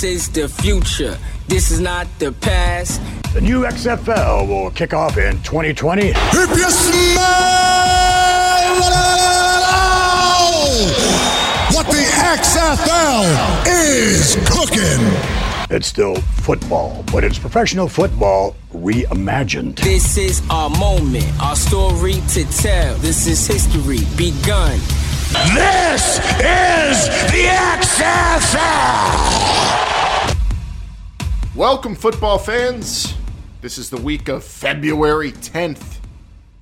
This is the future. This is not the past. The new XFL will kick off in 2020. If you smell what the XFL is cooking. It's still football, but it's professional football reimagined. This is our moment, our story to tell. This is history begun. This is the XFL! Welcome, football fans. This is the week of February 10th,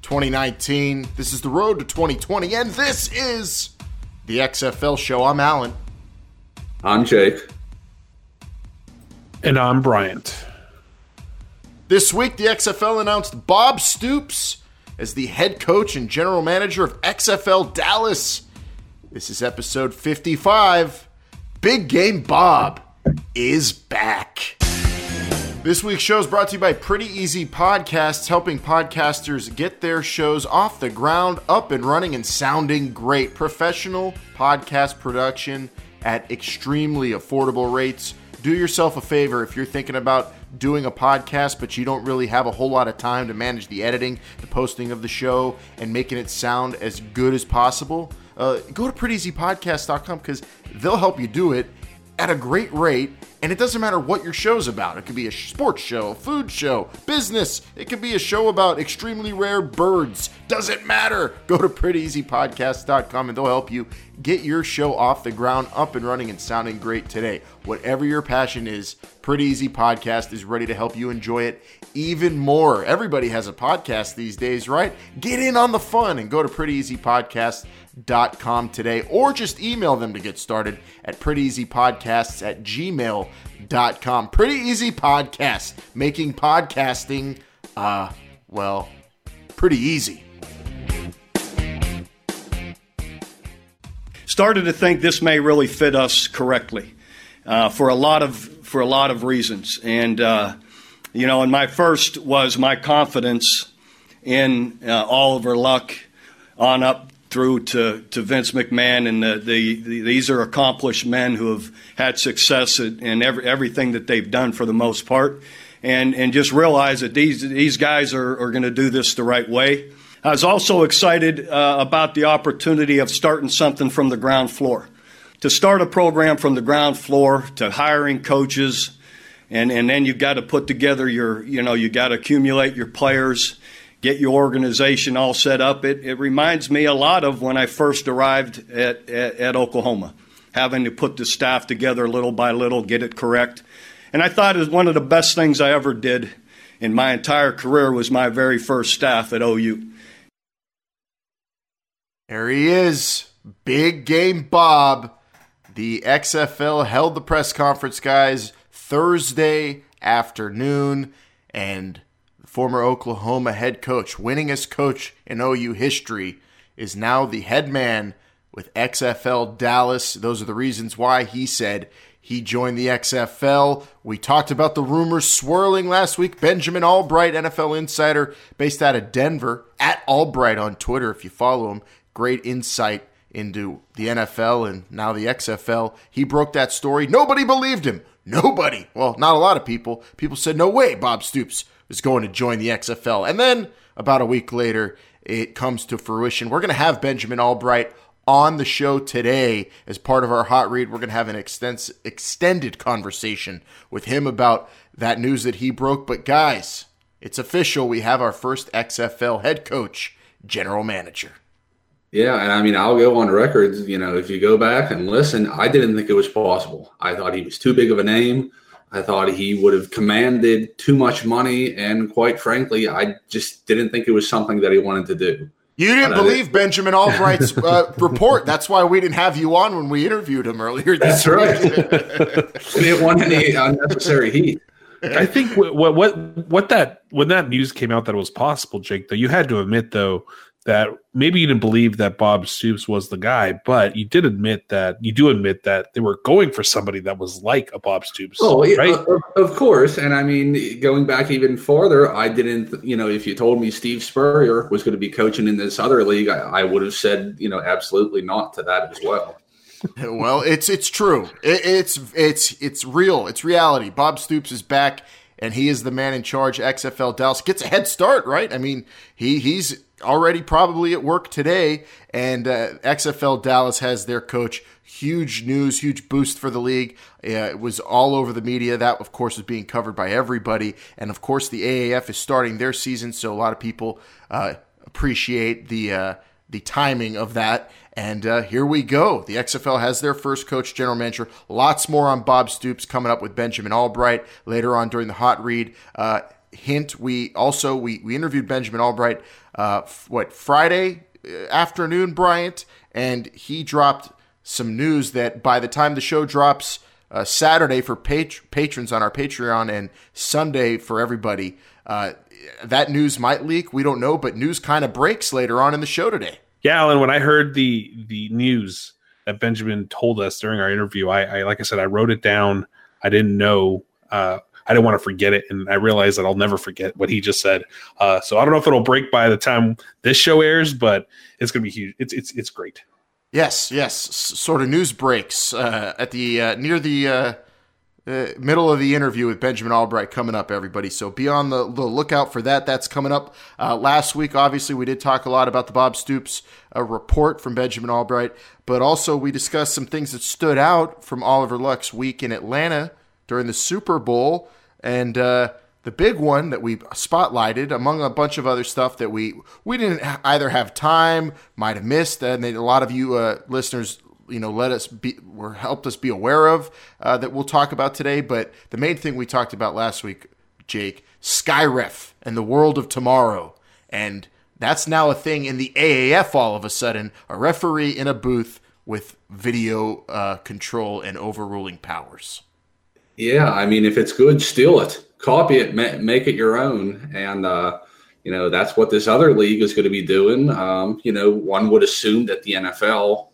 2019. This is the road to 2020, and this is the XFL show. I'm Alan. I'm Jake. And I'm Bryant. This week, the XFL announced Bob Stoops as the head coach and general manager of XFL Dallas. This is episode 55. Big Game Bob is back. This week's show is brought to you by Pretty Easy Podcasts, helping podcasters get their shows off the ground, up and running, and sounding great. Professional podcast production at extremely affordable rates do yourself a favor if you're thinking about doing a podcast, but you don't really have a whole lot of time to manage the editing, the posting of the show, and making it sound as good as possible. Uh, go to prettyeasypodcast.com because they'll help you do it at a great rate. And it doesn't matter what your show's about. It could be a sports show, a food show, business. It could be a show about extremely rare birds. Doesn't matter. Go to prettyeasypodcast.com and they'll help you get your show off the ground, up and running, and sounding great today. Whatever your passion is, Pretty Easy Podcast is ready to help you enjoy it even more. Everybody has a podcast these days, right? Get in on the fun and go to prettyeasypodcast.com today or just email them to get started at prettyeasypodcasts at gmail.com. Pretty Easy Podcast, making podcasting, uh, well, pretty easy. started to think this may really fit us correctly uh, for a lot of for a lot of reasons. And uh, you know, and my first was my confidence in uh, Oliver Luck on up through to, to Vince McMahon, and the, the, the, these are accomplished men who have had success in every, everything that they've done for the most part, and and just realize that these these guys are, are going to do this the right way. I was also excited uh, about the opportunity of starting something from the ground floor. To start a program from the ground floor, to hiring coaches, and, and then you've got to put together your, you know, you've got to accumulate your players, get your organization all set up. It, it reminds me a lot of when I first arrived at, at, at Oklahoma, having to put the staff together little by little, get it correct. And I thought it was one of the best things I ever did in my entire career was my very first staff at OU. There he is. Big game Bob. The XFL held the press conference, guys, Thursday afternoon. And former Oklahoma head coach, winningest coach in OU history, is now the head man with XFL Dallas. Those are the reasons why he said he joined the XFL. We talked about the rumors swirling last week. Benjamin Albright, NFL insider based out of Denver, at Albright on Twitter if you follow him great insight into the NFL and now the XFL. He broke that story. Nobody believed him. Nobody. Well, not a lot of people. People said, no way Bob Stoops is going to join the XFL. And then about a week later, it comes to fruition. We're going to have Benjamin Albright on the show today as part of our hot read. We're going to have an extens- extended conversation with him about that news that he broke. But guys, it's official. We have our first XFL head coach, general manager. Yeah, and I mean, I'll go on record. You know, if you go back and listen, I didn't think it was possible. I thought he was too big of a name. I thought he would have commanded too much money, and quite frankly, I just didn't think it was something that he wanted to do. You didn't but believe Benjamin Albright's uh, report. That's why we didn't have you on when we interviewed him earlier. That's week. right. we didn't want any unnecessary heat. I think what, what what that when that news came out that it was possible, Jake. Though you had to admit though that maybe you didn't believe that Bob Stoops was the guy, but you did admit that you do admit that they were going for somebody that was like a Bob Stoops. Oh, right? of, of course. And I mean, going back even farther, I didn't, you know, if you told me Steve Spurrier was going to be coaching in this other league, I, I would have said, you know, absolutely not to that as well. well, it's it's true. It, it's it's it's real. It's reality. Bob Stoops is back, and he is the man in charge. XFL Dallas gets a head start, right? I mean, he he's already probably at work today, and uh, XFL Dallas has their coach. Huge news, huge boost for the league. Uh, it was all over the media. That, of course, is being covered by everybody. And of course, the AAF is starting their season, so a lot of people uh, appreciate the uh, the timing of that. And uh, here we go. The XFL has their first coach, general manager. Lots more on Bob Stoops coming up with Benjamin Albright later on during the hot read. Uh, hint: We also we we interviewed Benjamin Albright. Uh, what Friday uh, afternoon, Bryant, and he dropped some news that by the time the show drops. Uh, Saturday for pat- patrons on our Patreon and Sunday for everybody. Uh, that news might leak. We don't know, but news kind of breaks later on in the show today. Yeah, Alan. When I heard the the news that Benjamin told us during our interview, I, I like I said, I wrote it down. I didn't know. Uh, I didn't want to forget it, and I realized that I'll never forget what he just said. Uh, so I don't know if it'll break by the time this show airs, but it's going to be huge. It's it's it's great. Yes, yes, S- sort of news breaks uh, at the uh, near the uh, uh, middle of the interview with Benjamin Albright coming up, everybody. So be on the, the lookout for that. That's coming up. Uh, last week, obviously, we did talk a lot about the Bob Stoops uh, report from Benjamin Albright, but also we discussed some things that stood out from Oliver Luck's week in Atlanta during the Super Bowl. And uh, the big one that we spotlighted, among a bunch of other stuff that we we didn't either have time, might have missed, and a lot of you uh, listeners you know let us be or helped us be aware of uh, that we'll talk about today. But the main thing we talked about last week, Jake, Skyref and the world of tomorrow, and that's now a thing in the AAF. All of a sudden, a referee in a booth with video uh, control and overruling powers. Yeah, I mean, if it's good, steal it, copy it, ma- make it your own, and uh, you know that's what this other league is going to be doing. Um, you know, one would assume that the NFL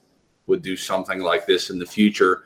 would do something like this in the future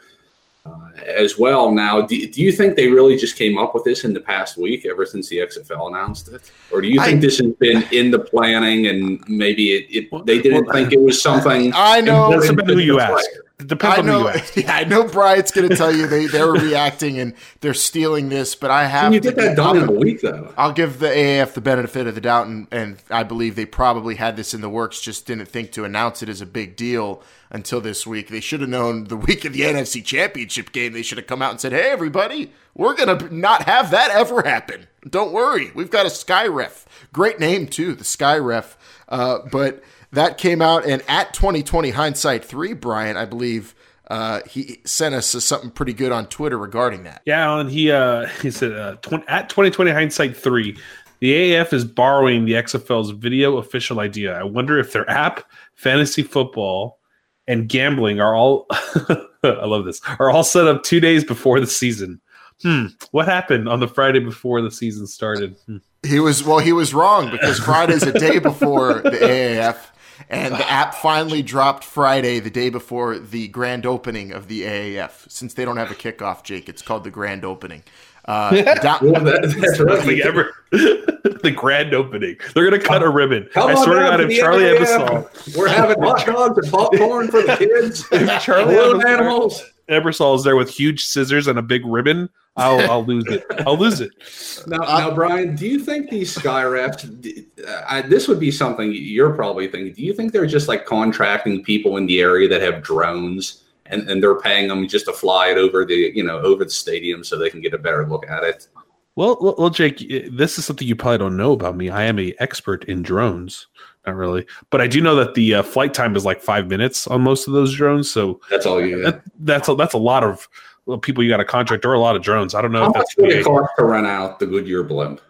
uh, as well. Now, do, do, you think they really just came up with this in the past week, ever since the XFL announced it, or do you think I, this has been in the planning and maybe it, it they didn't well, think it was something? I know. That's about who you ask. Depends I know. Yeah, I know. Bryant's going to tell you they they're reacting and they're stealing this, but I have. Can you get that done in a week, though. I'll give the AAF the benefit of the doubt, and, and I believe they probably had this in the works, just didn't think to announce it as a big deal until this week. They should have known the week of the NFC Championship game. They should have come out and said, "Hey, everybody, we're going to not have that ever happen. Don't worry, we've got a Sky Ref. Great name too, the Sky Ref. Uh, but." That came out, and at 2020 hindsight three, Brian, I believe. Uh, he sent us something pretty good on Twitter regarding that. Yeah, Alan. He uh, he said uh, tw- at 2020 hindsight three, the AAF is borrowing the XFL's video official idea. I wonder if their app, fantasy football, and gambling are all. I love this. Are all set up two days before the season. Hmm. What happened on the Friday before the season started? Hmm. He was well. He was wrong because Friday's a day before the AAF and the app finally dropped Friday, the day before the grand opening of the AAF. Since they don't have a kickoff, Jake, it's called the grand opening. Uh, down- well, that's right. ever, the grand opening. They're going to cut a ribbon. I swear to God, if Charlie Ebersol, we're having hot dogs and popcorn for the kids. if Charlie Ebersol, Ebersol is there with huge scissors and a big ribbon, I'll, I'll lose it. I'll lose it. Now, uh, now, Brian, do you think these sky refs? Uh, this would be something you're probably thinking. Do you think they're just like contracting people in the area that have drones, and, and they're paying them just to fly it over the you know over the stadium so they can get a better look at it? Well, well, Jake, this is something you probably don't know about me. I am a expert in drones. Not really, but I do know that the uh, flight time is like five minutes on most of those drones. So that's all you. That, that's a, that's a lot of people you got a contract or a lot of drones. I don't know How if that's much would it cost to run out the Goodyear blimp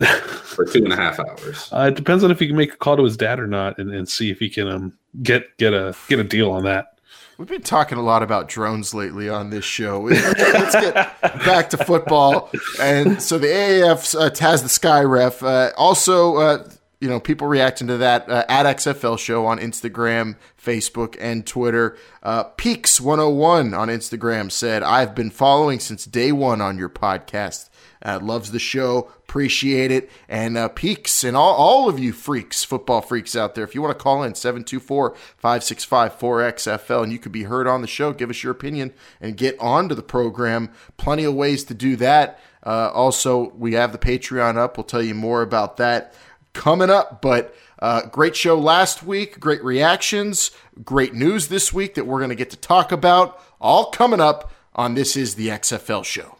for two and a half hours. Uh, it depends on if he can make a call to his dad or not, and, and see if he can um, get get a get a deal on that. We've been talking a lot about drones lately on this show. Let's get back to football. And so the AAF uh, has the Sky Ref. Uh, also, uh, you know, people reacting to that uh, at XFL show on Instagram, Facebook, and Twitter. Uh, Peaks 101 on Instagram said, I've been following since day one on your podcast. Uh, loves the show, appreciate it. And uh, Peaks and all, all of you freaks, football freaks out there, if you want to call in 724 565 4XFL and you could be heard on the show, give us your opinion and get onto the program. Plenty of ways to do that. Uh, also, we have the Patreon up. We'll tell you more about that coming up. But uh, great show last week, great reactions, great news this week that we're going to get to talk about. All coming up on This Is the XFL Show.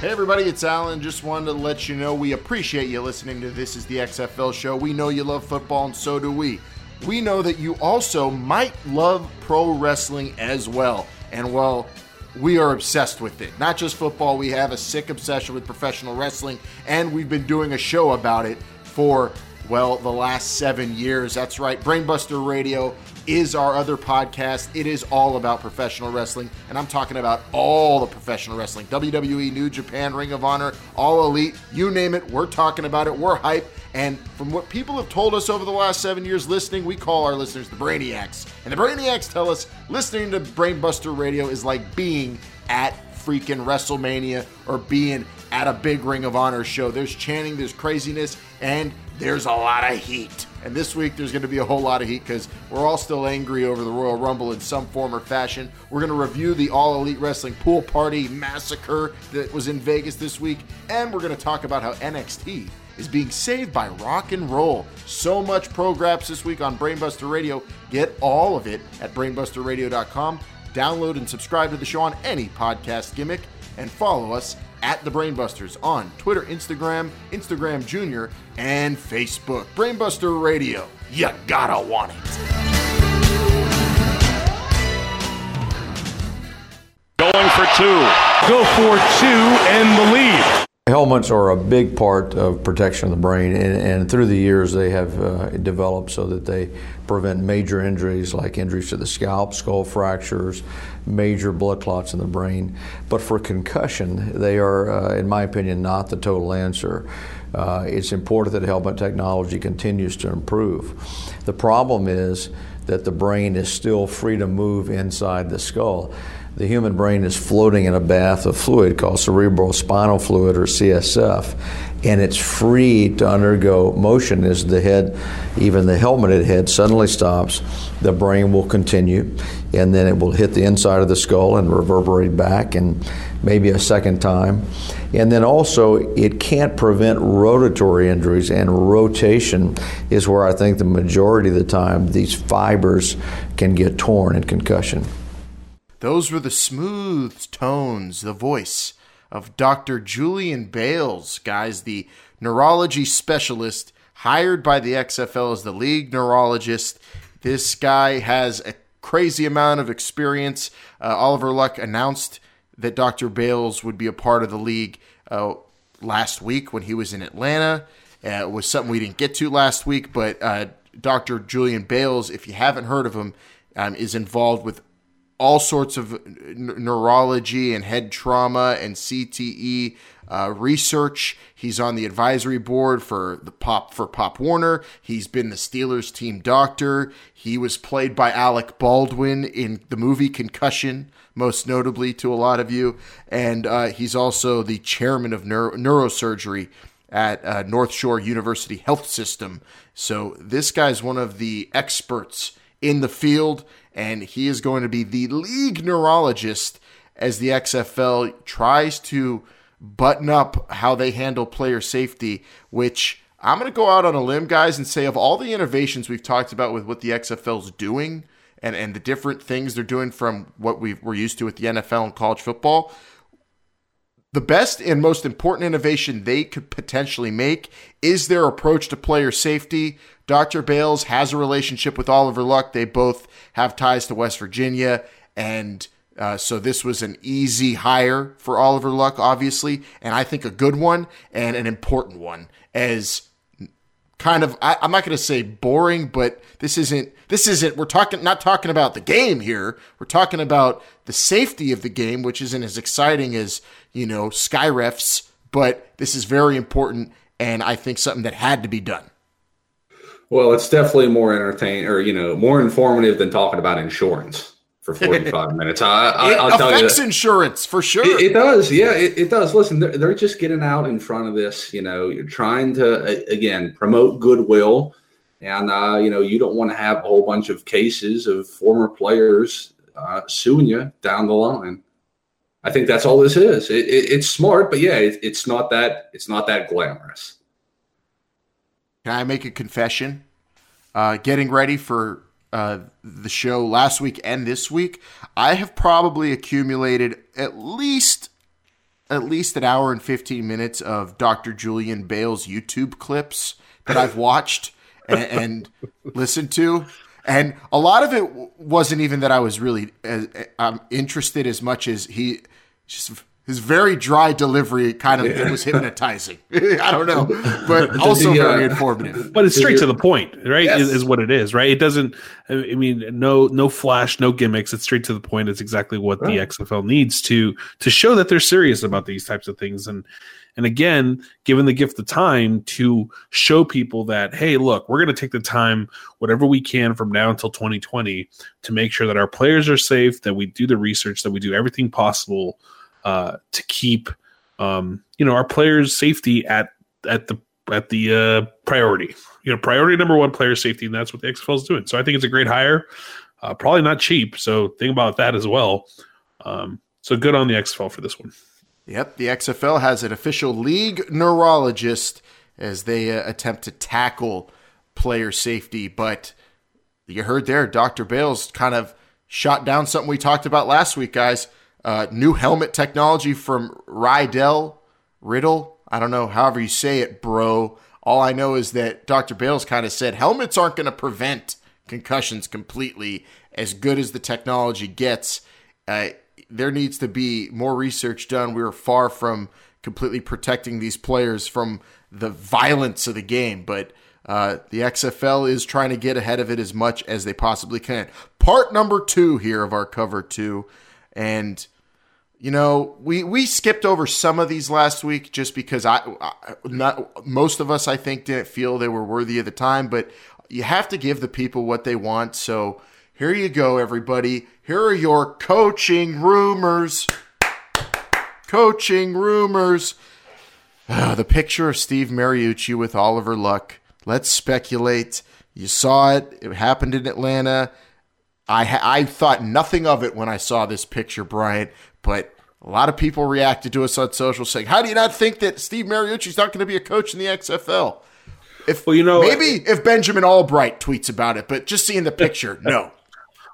Hey everybody, it's Alan. Just wanted to let you know we appreciate you listening to This is the XFL show. We know you love football and so do we. We know that you also might love pro wrestling as well. And well, we are obsessed with it. Not just football, we have a sick obsession with professional wrestling and we've been doing a show about it for well, the last seven years. That's right. Brainbuster Radio is our other podcast. It is all about professional wrestling, and I'm talking about all the professional wrestling WWE, New Japan, Ring of Honor, All Elite, you name it. We're talking about it. We're hype. And from what people have told us over the last seven years listening, we call our listeners the Brainiacs. And the Brainiacs tell us listening to Brainbuster Radio is like being at freaking WrestleMania or being at a big Ring of Honor show. There's chanting, there's craziness, and there's a lot of heat. And this week there's going to be a whole lot of heat because we're all still angry over the Royal Rumble in some form or fashion. We're going to review the All Elite Wrestling Pool Party massacre that was in Vegas this week, and we're going to talk about how NXT is being saved by rock and roll. So much pro graps this week on Brainbuster Radio. Get all of it at brainbusterradio.com. Download and subscribe to the show on any podcast gimmick, and follow us at the Brainbusters on Twitter, Instagram, Instagram Junior, and Facebook. Brainbuster Radio. You gotta want it. Going for two. Go for two and the lead. Helmets are a big part of protection of the brain, and, and through the years they have uh, developed so that they prevent major injuries like injuries to the scalp, skull fractures, major blood clots in the brain. But for concussion, they are, uh, in my opinion, not the total answer. Uh, it's important that helmet technology continues to improve. The problem is that the brain is still free to move inside the skull the human brain is floating in a bath of fluid called cerebral spinal fluid or CSF, and it's free to undergo motion as the head, even the helmeted head, suddenly stops. The brain will continue, and then it will hit the inside of the skull and reverberate back, and maybe a second time. And then also, it can't prevent rotatory injuries, and rotation is where I think the majority of the time these fibers can get torn in concussion. Those were the smooth tones, the voice of Dr. Julian Bailes, guys, the neurology specialist hired by the XFL as the league neurologist. This guy has a crazy amount of experience. Uh, Oliver Luck announced that Dr. Bailes would be a part of the league uh, last week when he was in Atlanta. Uh, it was something we didn't get to last week, but uh, Dr. Julian Bailes, if you haven't heard of him, um, is involved with all sorts of n- neurology and head trauma and CTE uh, research. He's on the advisory board for the Pop for Pop Warner. He's been the Steelers team doctor. He was played by Alec Baldwin in the movie Concussion, most notably to a lot of you, and uh, he's also the chairman of neuro- neurosurgery at uh, North Shore University Health System. So this guy's one of the experts in the field and he is going to be the league neurologist as the XFL tries to button up how they handle player safety, which I'm going to go out on a limb, guys, and say of all the innovations we've talked about with what the XFL's doing and, and the different things they're doing from what we we're used to with the NFL and college football, the best and most important innovation they could potentially make is their approach to player safety. Dr. Bailes has a relationship with Oliver Luck. They both have ties to West Virginia, and uh, so this was an easy hire for Oliver Luck, obviously, and I think a good one and an important one as kind of I, I'm not going to say boring, but this isn't this isn't we're talking not talking about the game here. We're talking about the safety of the game, which isn't as exciting as you know sky refs, but this is very important, and I think something that had to be done. Well, it's definitely more entertaining, or you know, more informative than talking about insurance for 45 minutes. I, I, it I'll tell you affects insurance for sure. It, it does, yeah, it, it does. Listen, they're, they're just getting out in front of this. You know, you're trying to again promote goodwill, and uh, you know, you don't want to have a whole bunch of cases of former players uh, suing you down the line. I think that's all this is. It, it, it's smart, but yeah, it, it's not that it's not that glamorous. Can I make a confession? Uh, getting ready for uh, the show last week and this week, I have probably accumulated at least at least an hour and fifteen minutes of Dr. Julian Bailes' YouTube clips that I've watched and, and listened to, and a lot of it wasn't even that I was really uh, um, interested as much as he just his very dry delivery kind of it was hypnotizing. I don't know, but also Yeah. very informative. But it's straight to the point, right? Yes. Is, is what it is, right? It doesn't. I mean, no, no flash, no gimmicks. It's straight to the point. It's exactly what the XFL needs to to show that they're serious about these types of things. And and again, given the gift of time to show people that, hey, look, we're going to take the time, whatever we can from now until 2020, to make sure that our players are safe, that we do the research, that we do everything possible uh, to keep, um, you know, our players' safety at at the at the uh, priority. You know, priority number one, player safety, and that's what the XFL is doing. So I think it's a great hire. Uh, probably not cheap, so think about that as well. Um, so good on the XFL for this one. Yep, the XFL has an official league neurologist as they uh, attempt to tackle player safety. But you heard there, Dr. Bailes kind of shot down something we talked about last week, guys. Uh, new helmet technology from Riddell Riddle. I don't know, however you say it, bro. All I know is that Dr. Bailes kind of said helmets aren't going to prevent concussions completely as good as the technology gets. Uh, there needs to be more research done. We are far from completely protecting these players from the violence of the game, but uh, the XFL is trying to get ahead of it as much as they possibly can. Part number two here of our cover two, and you know we we skipped over some of these last week just because I, I not most of us I think didn't feel they were worthy of the time, but you have to give the people what they want. So here you go, everybody. Here are your coaching rumors. Coaching rumors. Ah, the picture of Steve Mariucci with Oliver Luck. Let's speculate. You saw it. It happened in Atlanta. I ha- I thought nothing of it when I saw this picture, Brian, but a lot of people reacted to us on social saying, "How do you not think that Steve Mariucci's not going to be a coach in the XFL?" If Well, you know- maybe if Benjamin Albright tweets about it, but just seeing the picture, no.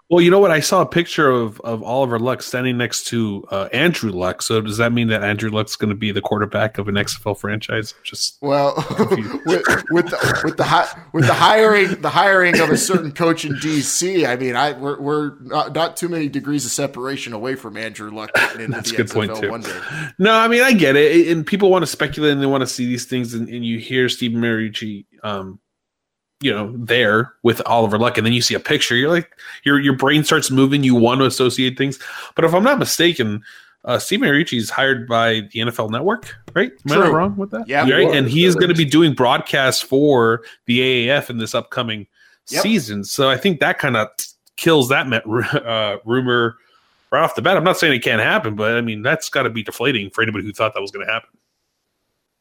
Well, you know what? I saw a picture of, of Oliver Luck standing next to uh, Andrew Luck. So does that mean that Andrew Luck's going to be the quarterback of an XFL franchise? Just Well, with, with the with the hi- with the hiring the hiring of a certain coach in DC, I mean, I we're, we're not, not too many degrees of separation away from Andrew Luck getting into That's the a good XFL point, too. one day. no, I mean I get it, and people want to speculate and they want to see these things, and, and you hear Steve Mariucci, um, you know, there with Oliver Luck, and then you see a picture, you're like, your your brain starts moving. You want to associate things, but if I'm not mistaken, uh, Steve Mariucci is hired by the NFL Network, right? Am I True. not wrong with that? Yeah. right. And he is going to be doing broadcasts for the AAF in this upcoming Yep. season. So I think that kind of kills that uh, rumor right off the bat. I'm not saying it can't happen, but I mean that's got to be deflating for anybody who thought that was going to happen.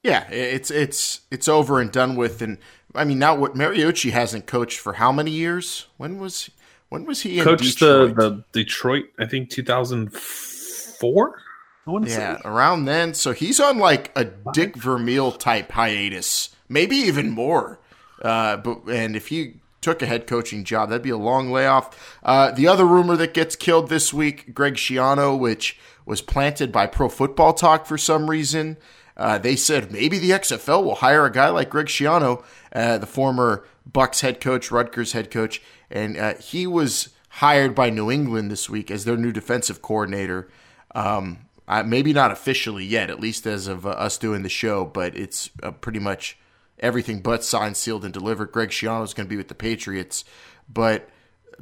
Yeah, it's it's it's over and done with, and I mean now what Mariucci hasn't coached for how many years? When was when was he in Coached the, Detroit? the Detroit, I think 2004. I want to yeah, say. around then. So he's on like a Dick Vermeil type hiatus, maybe even more. Uh, but and if he took a head coaching job, that'd be a long layoff. Uh, the other rumor that gets killed this week, Greg Schiano, which was planted by Pro Football Talk for some reason. Uh, they said maybe the XFL will hire a guy like Greg Schiano, uh, the former Bucs head coach, Rutgers head coach, and uh, he was hired by New England this week as their new defensive coordinator. Um, maybe not officially yet, at least as of uh, us doing the show, but it's uh, pretty much everything but signed, sealed, and delivered. Greg Schiano is going to be with the Patriots, but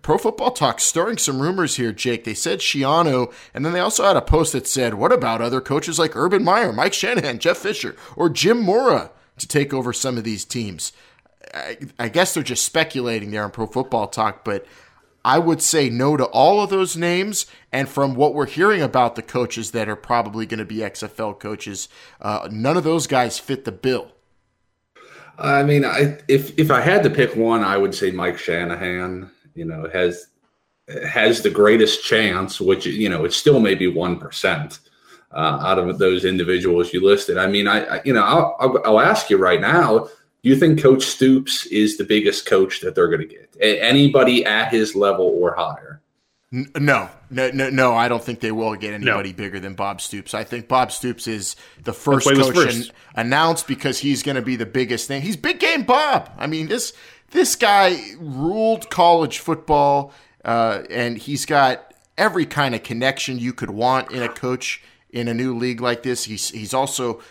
Pro Football Talk stirring some rumors here, Jake. They said Schiano, and then they also had a post that said, "What about other coaches like Urban Meyer, Mike Shanahan, Jeff Fisher, or Jim Mora to take over some of these teams?" I, I guess they're just speculating there on Pro Football Talk, but I would say no to all of those names. And from what we're hearing about the coaches that are probably going to be XFL coaches, uh, none of those guys fit the bill. I mean, I, if if I had to pick one, I would say Mike Shanahan. You know, has has the greatest chance, which you know, it's still maybe one percent uh, out of those individuals you listed. I mean, I, I you know, I'll, I'll, I'll ask you right now do you think Coach Stoops is the biggest coach that they're going to get? Anybody at his level or higher? No, no, no, no. I don't think they will get anybody no. bigger than Bob Stoops. I think Bob Stoops is the first coach first. announced because he's going to be the biggest thing. He's big game Bob. I mean this this guy ruled college football, uh, and he's got every kind of connection you could want in a coach in a new league like this. He's he's also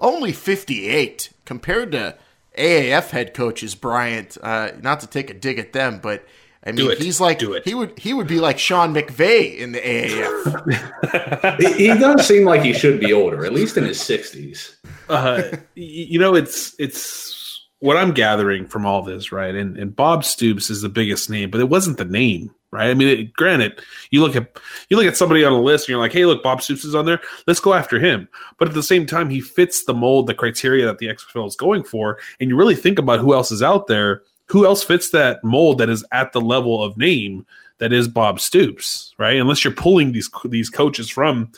only fifty eight compared to AAF head coaches, Bryant. Uh, not to take a dig at them, but I mean, he's like he would he would be like Sean McVay in the AAF. he, he does seem like he should be older, at least in his sixties. Uh, you know, it's it's what I'm gathering from all this, right? And and Bob Stoops is the biggest name, but it wasn't the name right? I mean, it, granted, you look at you look at somebody on a list and you're like, hey, look, Bob Stoops is on there. Let's go after him. But at the same time, he fits the mold, the criteria that the XFL is going for. And you really think about who else is out there. Who else fits that mold that is at the level of name that is Bob Stoops, right? Unless you're pulling these these coaches from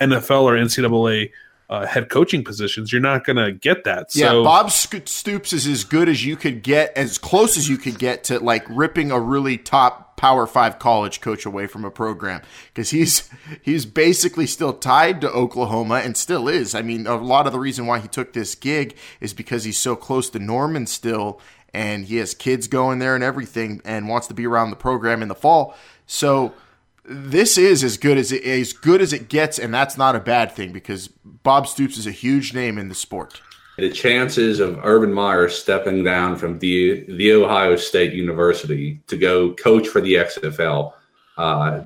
NFL or NCAA uh, head coaching positions, you're not going to get that. So, yeah, Bob Stoops is as good as you could get, as close as you could get to like ripping a really top Power Five college coach away from a program because he's he's basically still tied to Oklahoma and still is. I mean, a lot of the reason why he took this gig is because he's so close to Norman still, and he has kids going there and everything, and wants to be around the program in the fall. So this is as good as it, as good as it gets, and that's not a bad thing because Bob Stoops is a huge name in the sport. The chances of Urban Meyer stepping down from the the Ohio State University to go coach for the XFL, uh,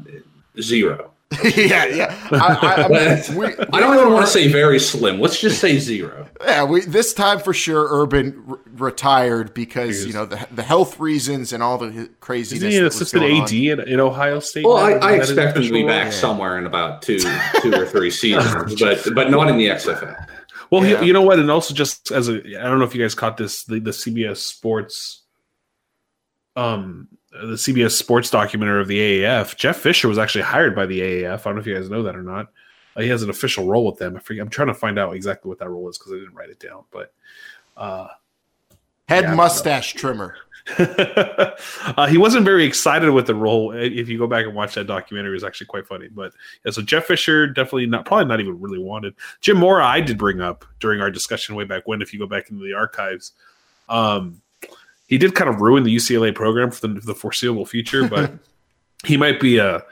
zero. yeah, yeah. I, I, I, mean, we, I don't even want to say very slim. Let's just say zero. Yeah, we this time for sure. Urban re- retired because you know the, the health reasons and all the craziness. Isn't he an assistant AD in, in, Ohio State? Well, I, I expect him to be back yeah. somewhere in about two, two or three seasons, but but not in the XFL. Well, yeah. you know what, and also just as a, I don't know if you guys caught this, the, the CBS Sports um the CBS Sports documentary of the AAF, Jeff Fisher was actually hired by the AAF. I don't know if you guys know that or not. Uh, he has an official role with them. I I'm trying to find out exactly what that role is because I didn't write it down. But uh, head yeah, mustache trimmer. uh, he wasn't very excited with the role. If you go back and watch that documentary, it's actually quite funny. But yeah, so Jeff Fisher definitely not, probably not even really wanted. Jim Mora, I did bring up during our discussion way back when. If you go back into the archives, um, he did kind of ruin the UCLA program for the, the foreseeable future, but he might be a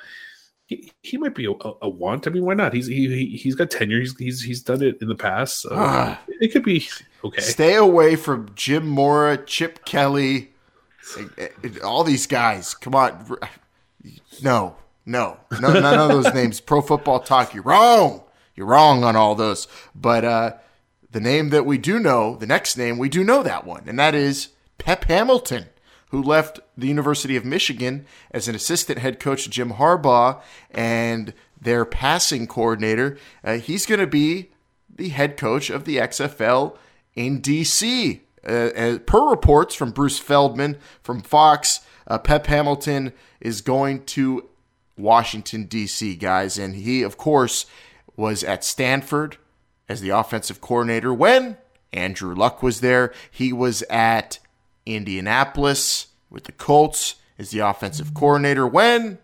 he, he might be a, a, want. I mean, why not? He's he, he has got tenure. He's, he's he's done it in the past. So ah, it could be okay. Stay away from Jim Mora, Chip Kelly, all these guys. Come on, no, no, no none of those names. Pro Football Talk. You're wrong. You're wrong on all those. But uh, the name that we do know, the next name we do know that one, and that is Pep Hamilton, who left the University of Michigan as an assistant head coach to Jim Harbaugh and their passing coordinator. Uh, he's going to be the head coach of the XFL in DC. Uh, per reports from Bruce Feldman from Fox, uh, Pep Hamilton is going to Washington, D.C., guys. And he, of course, was at Stanford as the offensive coordinator when Andrew Luck was there. He was at Indianapolis with the Colts as the offensive coordinator when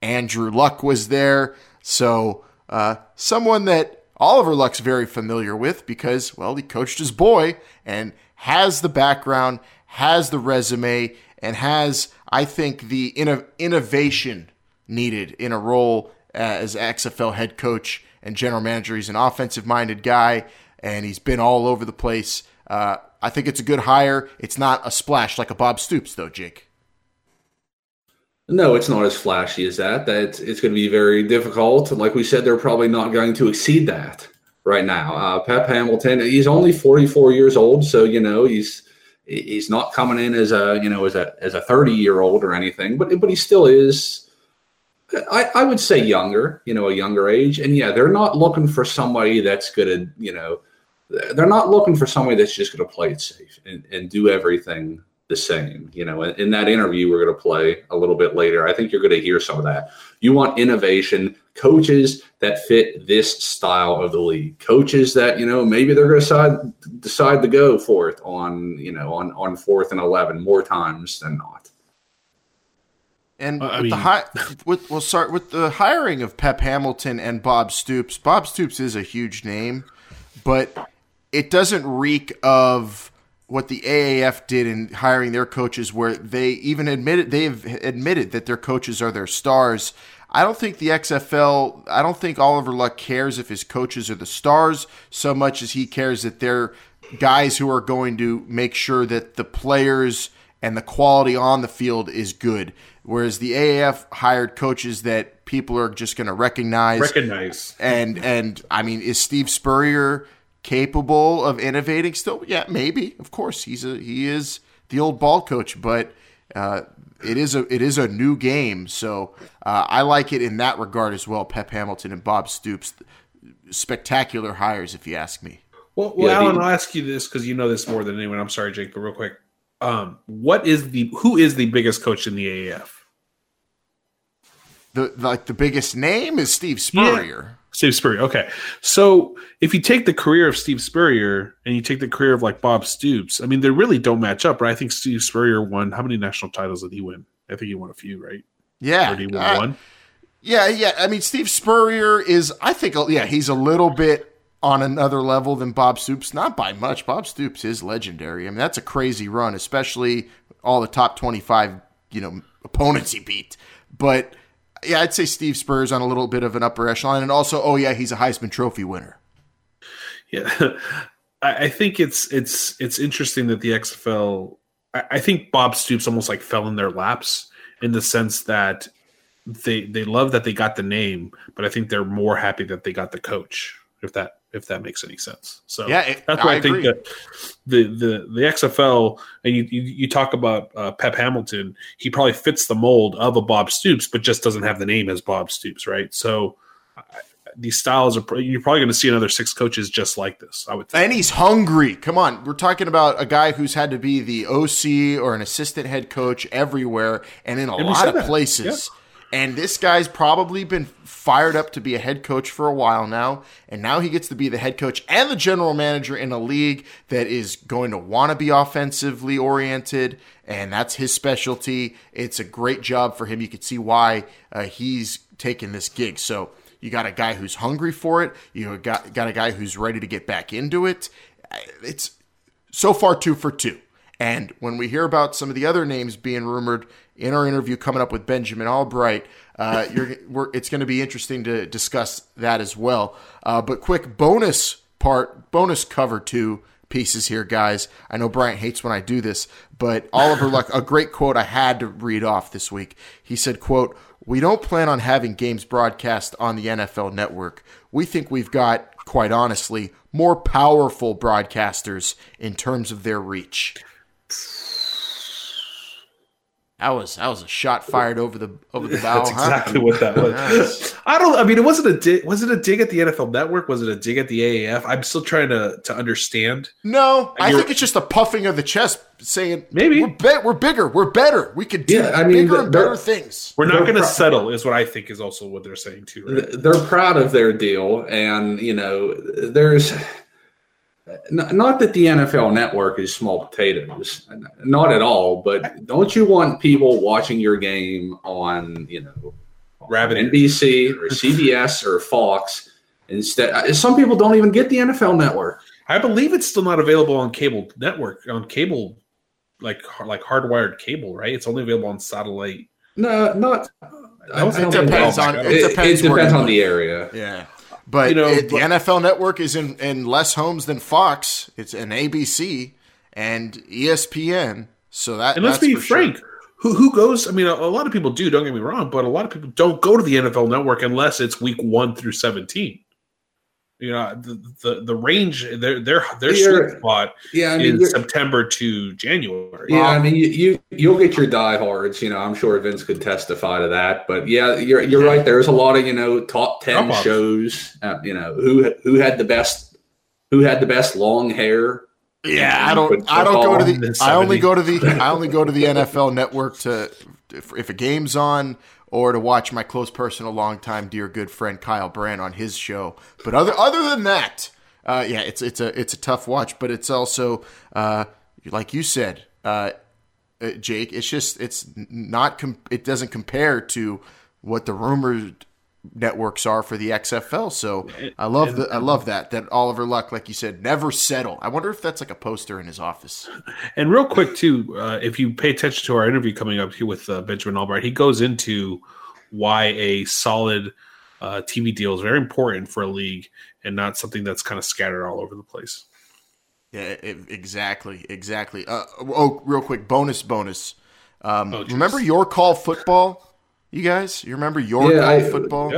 Andrew Luck was there. So, uh, someone that Oliver Luck's very familiar with because, well, he coached his boy and has the background, has the resume, and has, I think, the inno- innovation needed in a role as XFL head coach and general manager. He's an offensive minded guy and he's been all over the place. Uh, I think it's a good hire. It's not a splash like a Bob Stoops, though, Jake. No, it's not as flashy as that. That it's going to be very difficult. Like we said, they're probably not going to exceed that right now. Uh, Pep Hamilton, he's only 44 years old, so you know he's he's not coming in as a you know as a as a 30 year old or anything, but but he still is. I, I would say younger, you know, a younger age, and yeah, they're not looking for somebody that's going to, you know, they're not looking for somebody that's just going to play it safe and, and do everything the same. You know, in, in that interview we're going to play a little bit later, I think you're going to hear some of that. You want innovation, coaches that fit this style of the league, coaches that you know maybe they're going to decide decide to go for it on you know on on fourth and eleven more times than not. And Uh, I with the hi- with we'll start with the hiring of Pep Hamilton and Bob Stoops. Bob Stoops is a huge name, but it doesn't reek of what the AAF did in hiring their coaches, where they even admitted they've admitted that their coaches are their stars. I don't think the XFL. I don't think Oliver Luck cares if his coaches are the stars so much as he cares that they're guys who are going to make sure that the players and the quality on the field is good. Whereas the AAF hired coaches that people are just going to recognize. Recognize. And and I mean, is Steve Spurrier capable of innovating still? Yeah, maybe. Of course, he's a he is the old ball coach, but uh, it is a it is a new game. So uh, I like it in that regard as well. Pep Hamilton and Bob Stoops, spectacular hires, if you ask me. Well, well Yeah, Alan, the- I'll ask you this because you know this more than anyone. I'm sorry, Jake, but real quick, um, what is the who is the biggest coach in the AAF? The like the biggest name is Steve Spurrier. Steve Spurrier. Okay, so if you take the career of Steve Spurrier and you take the career of like Bob Stoops, I mean, they really don't match up, right? I think Steve Spurrier won how many national titles did he win? I think he won a few, right? Yeah, Or did he win uh, one? Yeah, yeah. I mean, Steve Spurrier is, I think, yeah, he's a little bit on another level than Bob Stoops. Not by much. Bob Stoops is legendary. I mean, that's a crazy run, especially all the top 25, you know, opponents he beat. But yeah, I'd say Steve Spurrier's on a little bit of an upper echelon. And also, oh, yeah, he's a Heisman Trophy winner. Yeah, I, think it's it's it's interesting that the XFL. I think Bob Stoops almost like fell in their laps in the sense that they they love that they got the name, but I think they're more happy that they got the coach. If that if that makes any sense. So Yeah, it- that's why I I, think that the the the XFL and you you, you talk about uh, Pep Hamilton, he probably fits the mold of a Bob Stoops, but just doesn't have the name as Bob Stoops, right? So. I- These styles are. You're probably going to see another six coaches just like this. I would think. And he's hungry. Come on. We're talking about a guy who's had to be the OC or an assistant head coach everywhere and in a And lot of that. places. And this guy's probably been fired up to be a head coach for a while now. And now he gets to be the head coach and the general manager in a league that is going to want to be offensively oriented. And that's his specialty. It's a great job for him. You can see why uh, he's taking this gig. So you got a guy who's hungry for it. You got, got a guy who's ready to get back into it. It's so far two for two. And when we hear about some of the other names being rumored in our interview coming up with Benjamin Albright, uh, it's going to be interesting to discuss that as well. Uh, but quick bonus part, bonus cover two pieces here, guys. I know Bryant hates when I do this, but Oliver Luck, a great quote I had to read off this week. He said, "quote We don't plan on having games broadcast on the NFL Network. We think we've got, quite honestly, more powerful broadcasters in terms of their reach." That was that was a shot fired over the over the bow. That's huh? exactly what that was. I don't. I mean, it wasn't a dig. Was it a dig at the NFL Network? Was it a dig at the AAF? I'm still trying to to understand. No, I You're- think it's just a puffing of the chest, saying Maybe. we're, be- we're bigger, we're better, we could do Yeah, I mean, bigger and better things. We're not going to pro- settle, is what I think is also what they're saying too. Right? They're proud of their deal and you know there's n- not that the NFL network is small potatoes not at all but don't you want people watching your game on you know Rabbit. NBC or CBS or Fox instead uh, some people don't even get the NFL network I believe it's still not available on cable network on cable, like like hardwired cable. Right? It's only available on satellite. no not I don't It depends on- it it, depends it depends on the area Yeah. But You know, it- the but- NFL network is in, in less homes than Fox. It's an ABC. and ESPN. So that And let's be for sure. frank. Who, who goes? I mean, a, a lot of people do. Don't get me wrong, but a lot of people don't go to the NFL Network unless it's week one through seventeen. You know, the the, the range their their their You're- sweet spot Yeah, I mean, is September to January. Yeah, I mean, you, you you'll get your diehards. You know, I'm sure Vince could testify to that. But yeah, you're you're right. There's a lot of you know top ten Drop-offs. shows. Uh, you know who who had the best who had the best long hair. Yeah, I don't. I don't go to the. I only go to the. I only go to the NFL Network to if, if a game's on or to watch my close personal, longtime dear good friend Kyle Brandt on his show. But other other than that, uh, yeah, it's it's a it's a tough watch. But it's also uh, like you said, uh, uh, Jake. It's just it's not. It doesn't compare to what the rumored networks are for the XFL. So I love the I love that that Oliver Luck, like you said, never settle. I wonder if that's like a poster in his office. And real quick too, uh, if you pay attention to our interview coming up here with uh, Benjamin Albright, he goes into why a solid uh, TV deal is very important for a league and not something that's kind of scattered all over the place. Yeah, e- exactly, exactly. Uh, oh, real quick, bonus, bonus. Um, Oh, remember your call football, you guys? You remember your Yeah, I- football?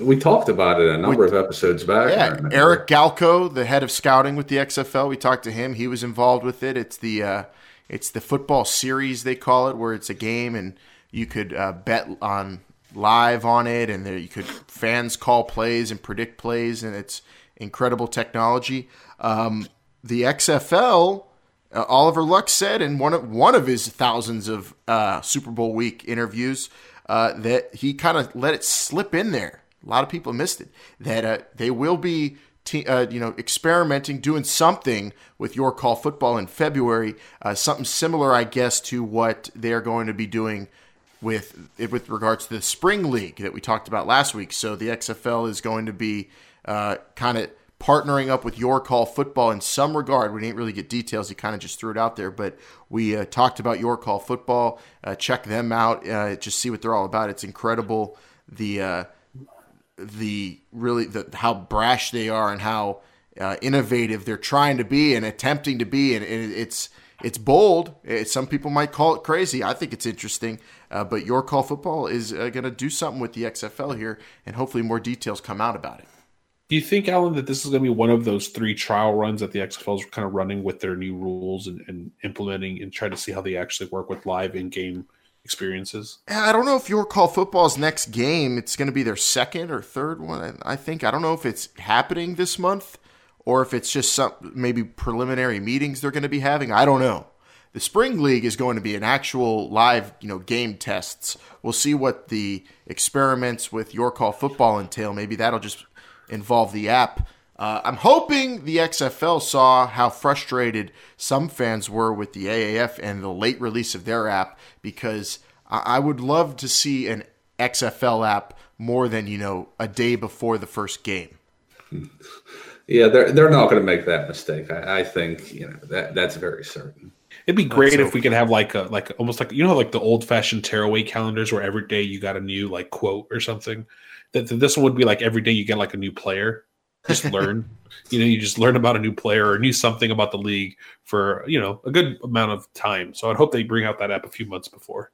We talked about it a number of episodes back. Yeah. Eric Galko, the head of scouting with the XFL. We talked to him. He was involved with it. It's the uh, it's the football series they call it, where it's a game and you could uh, bet on live on it, and there you could fans call plays and predict plays, and it's incredible technology. Um, the XFL. Uh, Oliver Luck said in one of one of his thousands of uh, Super Bowl week interviews uh, that he kind of let it slip in there. A lot of people missed it. That uh, they will be, te- uh, you know, experimenting, doing something with your call football in February. Uh, something similar, I guess, to what they are going to be doing with with regards to the spring league that we talked about last week. So the XFL is going to be uh, kind of partnering up with your call football in some regard. We didn't really get details; he kind of just threw it out there. But we uh, talked about your call football. Uh, check them out. Uh, just see what they're all about. It's incredible. The uh, the really the how brash they are and how uh, innovative they're trying to be and attempting to be and, and it's it's bold some people might call it crazy i think it's interesting uh, but your call football is going to do something with the xfl here and hopefully more details come out about it Do you think, Alan, that this is going to be one of those three trial runs that the XFL is kind of running with their new rules and, and implementing and trying to see how they actually work with live in-game experiences? I don't know if your call football's next game. It's going to be their second or third one. I think I don't know if it's happening this month or if it's just some maybe preliminary meetings they're going to be having. I don't know. The spring league is going to be an actual live, you know, game tests. We'll see what the experiments with your call football entail. Maybe that'll just involve the app. Uh, I'm hoping the XFL saw how frustrated some fans were with the AAF and the late release of their app because I, I would love to see an XFL app more than, you know, a day before the first game. Yeah, they're they're not going to make that mistake. I, I think you know that that's very certain. It'd be great Let's if we could have like a like almost like you know like the old fashioned tearaway calendars where every day you got a new like quote or something. That this one would be like every day you get like a new player. Just learn, you know, you just learn about a new player or knew something about the league for you know a good amount of time. So I'd hope they bring out that app a few months before.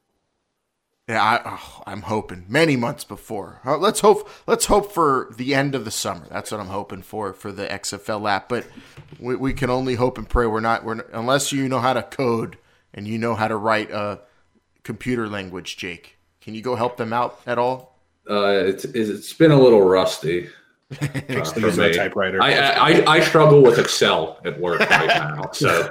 Yeah, I, oh, I'm hoping many months before. Uh, let's hope. Let's hope for the end of the summer. That's what I'm hoping for for the XFL app. But we, we can only hope and pray we're not. We're unless you know how to code and you know how to write a computer language. Jake, can you go help them out at all? Uh, it's it's been a little rusty. Jake's for using a me. typewriter. I, I I struggle with Excel at work right now. So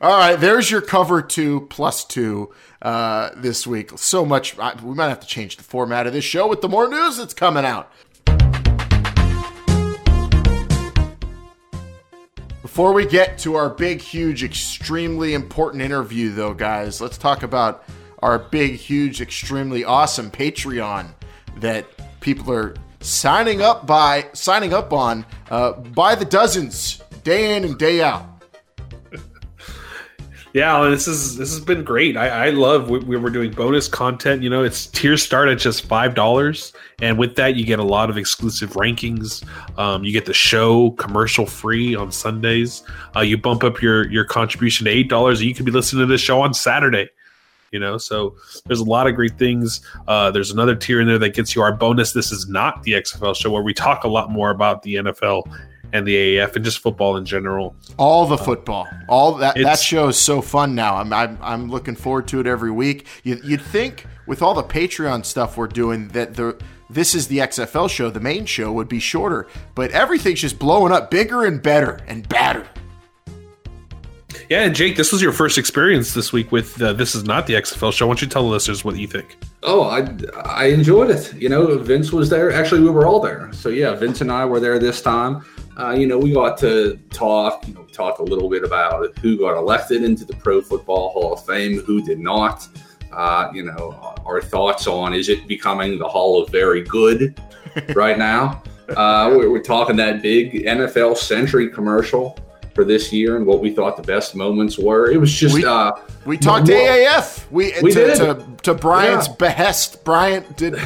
All right, there's your cover two plus two uh, this week. So much. I, we might have to change the format of this show with the more news that's coming out. Before we get to our big, huge, extremely important interview, though, guys, let's talk about our big, huge, extremely awesome Patreon that people are signing up by signing up on uh, by the dozens, day in and day out. Yeah, this is this has been great. I, I love we, we were doing bonus content. You know, it's tiers start at just five dollars, and with that, you get a lot of exclusive rankings. Um, you get the show commercial free on Sundays. Uh, you bump up your your contribution to eight dollars, and you can be listening to this show on Saturday. You know, so there's a lot of great things. Uh, there's another tier in there that gets you our bonus. This is not the XFL show where we talk a lot more about the NFL and the AAF and just football in general. All the football, all that that show is so fun now. I'm, I'm I'm looking forward to it every week. You, you'd think with all the Patreon stuff we're doing that the this is the XFL show, the main show would be shorter, but everything's just blowing up bigger and better and badder. Yeah, and Jake, this was your first experience this week with uh, this is not the XFL show. Why don't you tell the listeners what you think? Oh, I I enjoyed it. You know, Vince was there. Actually, we were all there. So yeah, Vince and I were there this time. Uh, you know, we got to talk. You know, talk a little bit about who got elected into the Pro Football Hall of Fame, who did not. Uh, you know, our thoughts on is it becoming the Hall of Very Good right now? Uh, we're, we're talking that big NFL Century commercial for this year and what we thought the best moments were. It was just we, uh, we talked more, AAF. We, we to, did. To, to Bryant's Yeah. behest. Bryant did.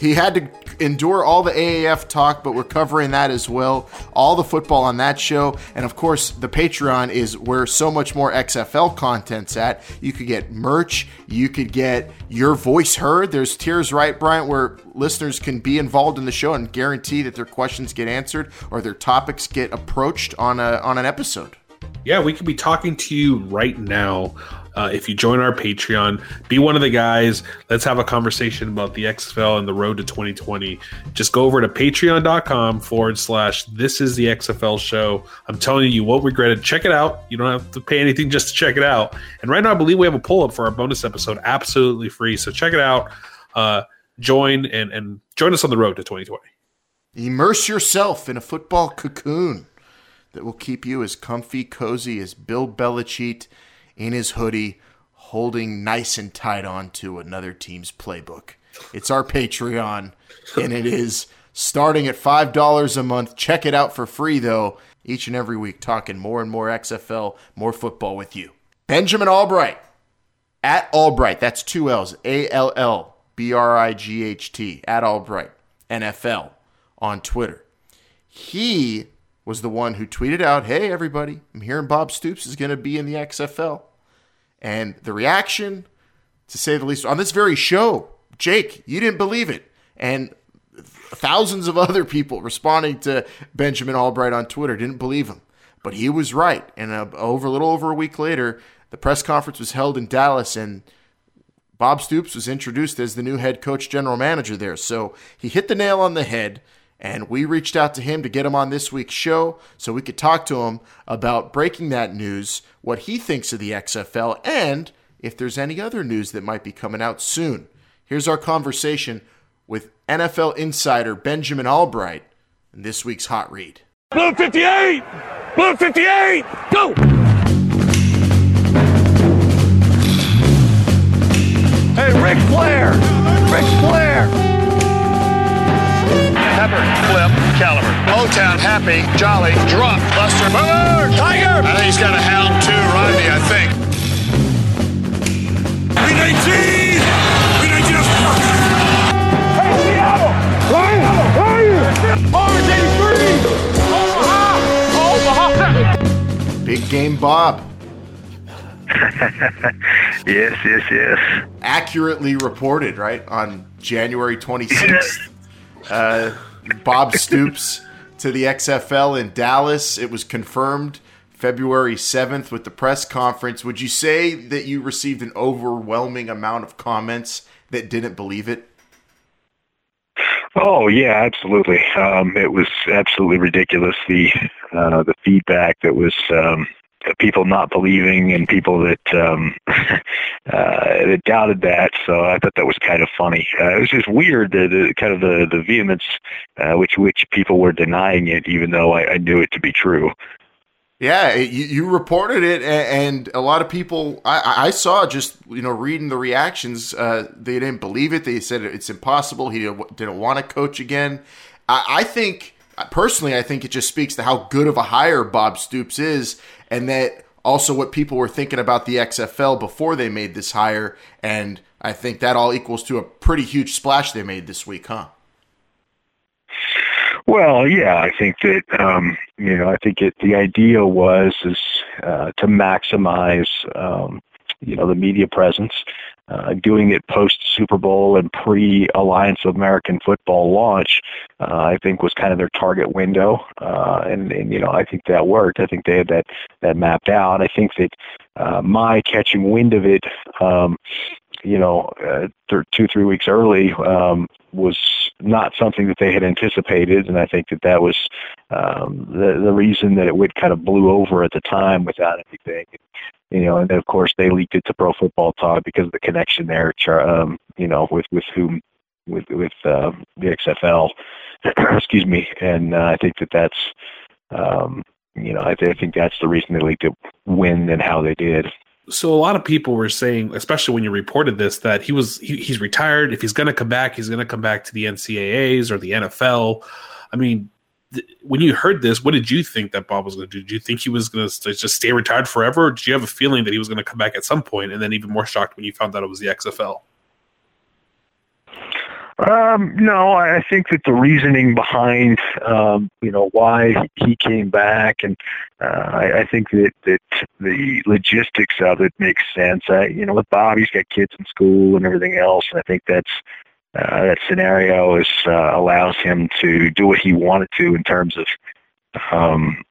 He had to endure all the AAF talk, but we're covering that as well. All the football on that show, and of course, the Patreon is where so much more XFL content's at. You could get merch. You could get your voice heard. There's tiers, right, Bryant, where listeners can be involved in the show and guarantee that their questions get answered or their topics get approached on a on an episode. Yeah, we could be talking to you right now. Uh, if you join our Patreon, be one of the guys. Let's have a conversation about the XFL and the road to 2020. Just go over to patreon.com forward slash this is the XFL show. I'm telling you, you won't regret it. Check it out. You don't have to pay anything just to check it out. And right now, I believe we have a pull up for our bonus episode, absolutely free. So check it out. Uh, join and, and join us on the road to 2020. Immerse yourself in a football cocoon that will keep you as comfy, cozy as Bill Belichick in his hoodie, holding nice and tight on to another team's playbook. It's our Patreon, and it is starting at $5 a month. Check it out for free, though, each and every week, talking more and more XFL, more football with you. Benjamin Albright, at Albright, that's two L's, A L L B R I G H T, at Albright, NFL on Twitter. He was the one who tweeted out, Hey, everybody, I'm hearing Bob Stoops is going to be in the XFL. And the reaction, to say the least, on this very show, Jake, you didn't believe it. And thousands of other people responding to Benjamin Albright on Twitter didn't believe him. But he was right. And uh, over a little over a week later, the press conference was held in Dallas, and Bob Stoops was introduced as the new head coach general manager there. So he hit the nail on the head, and we reached out to him to get him on this week's show so we could talk to him about breaking that news, what he thinks of the XFL, and if there's any other news that might be coming out soon. Here's our conversation with NFL insider Benjamin Albright in this week's Hot Read. Blue 58! Blue 58! Go! Hey, Ric Flair! Ric Flair! Pepper, Flip, Caliber. Motown, Happy, Jolly, Drop, Buster, Boomer, Tiger! I think he's got a hound too, Rodney, I think. V19! V19 Hey, Seattle! Ryan! Ryan! Orange 83! Omaha! Omaha! Big game Bob. yes, yes, yes. Accurately reported, right, on January 26th. uh, Bob Stoops to the XFL in Dallas. It was confirmed February 7th with the press conference. Would you say that you received an overwhelming amount of comments that didn't believe it? Oh yeah, absolutely. Um, it was absolutely ridiculous. The uh, the feedback that was um, people not believing and people that um, uh, that doubted that. So I thought that was kind of funny. Uh, it was just weird the, the kind of the the vehemence uh, which which people were denying it, even though I, I knew it to be true. Yeah, you, you reported it, and a lot of people I, I saw just you know reading the reactions. Uh, they didn't believe it. They said it's impossible. He didn't, didn't want to coach again. I, I think personally, I think it just speaks to how good of a hire Bob Stoops is, and that also what people were thinking about the XFL before they made this hire, and I think that all equals to a pretty huge splash they made this week, huh? Well, yeah, I think that um, you know, I think it, the idea was is uh, to maximize um, you know the media presence, uh, doing it post Super Bowl and pre Alliance of American Football launch. Uh, I think was kind of their target window, uh, and, and you know I think that worked. I think they had that that mapped out. I think that uh, my catching wind of it. Um, you know, uh, th- two three weeks early um, was not something that they had anticipated, and I think that that was um, the the reason that it would kind of blew over at the time without anything. You know, and then of course they leaked it to Pro Football Talk because of the connection there. Um, you know, with with whom with with uh, the XFL. Excuse me, and uh, I think that that's um, you know I, th- I think that's the reason they leaked it when and how they did so a lot of people were saying, especially when you reported this, that he was he, he's retired. If he's going to come back, he's going to come back to the NCAA's or the NFL. I mean, when you heard this, what did you think that Bob was going to do? Did you think he was going to just stay retired forever? Or did you have a feeling that he was going to come back at some point? point, and then even more shocked when you found out it was the XFL? Um, no, I think that the reasoning behind, um, you know, why he came back, and uh, I, I think that that the logistics of it makes sense. I, you know, with Bob, he's got kids in school and everything else, and I think that's uh, that scenario is uh, allows him to do what he wanted to in terms of, um,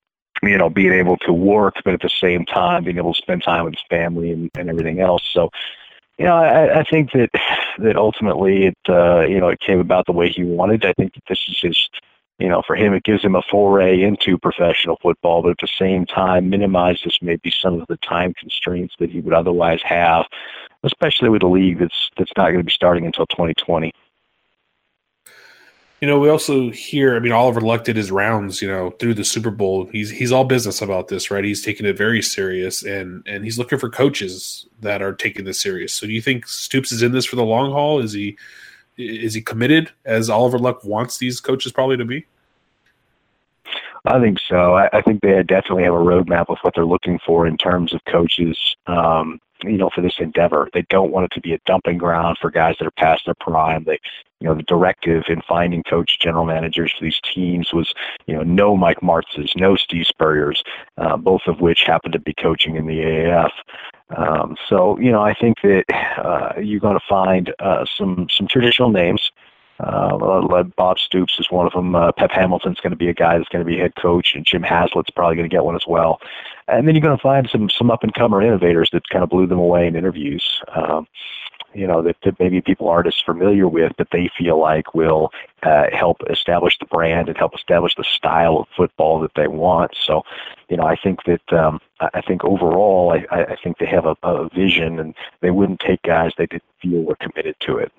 you know, being able to work, but at the same time being able to spend time with his family and, and everything else. So you know, I, I think that that ultimately it uh, you know it came about the way he wanted. I think that this is just you know for him it gives him a foray into professional football, but at the same time minimizes maybe some of the time constraints that he would otherwise have, especially with a league that's that's not going to be starting until 2020 you know, we also hear. I mean, Oliver Luck did his rounds. You know, through the Super Bowl. He's he's all business about this, right? He's taking it very serious, and and he's looking for coaches that are taking this serious. So, do you think Stoops is in this for the long haul? Is he is he committed as Oliver Luck wants these coaches probably to be? I think so. I, I think they definitely have a roadmap of what they're looking for in terms of coaches. Um, you know, for this endeavor, they don't want it to be a dumping ground for guys that are past their prime. They you know, the directive in finding coach general managers for these teams was, you know, no Mike Martz's, no Steve Spurrier's, uh, both of which happened to be coaching in the AAF. Um, so, you know, I think that uh, you're going to find uh, some some traditional names. Uh, Bob Stoops is one of them. Uh, Pep Hamilton's going to be a guy that's going to be head coach, and Jim Haslett's probably going to get one as well. And then you're going to find some some up and comer innovators that kind of blew them away in interviews. Um, you know that, that maybe people aren't as familiar with that they feel like will uh, help establish the brand and help establish the style of football that they want. So, you know, I think that um, I think overall, I, I think they have a, a vision, and they wouldn't take guys they didn't feel were committed to it.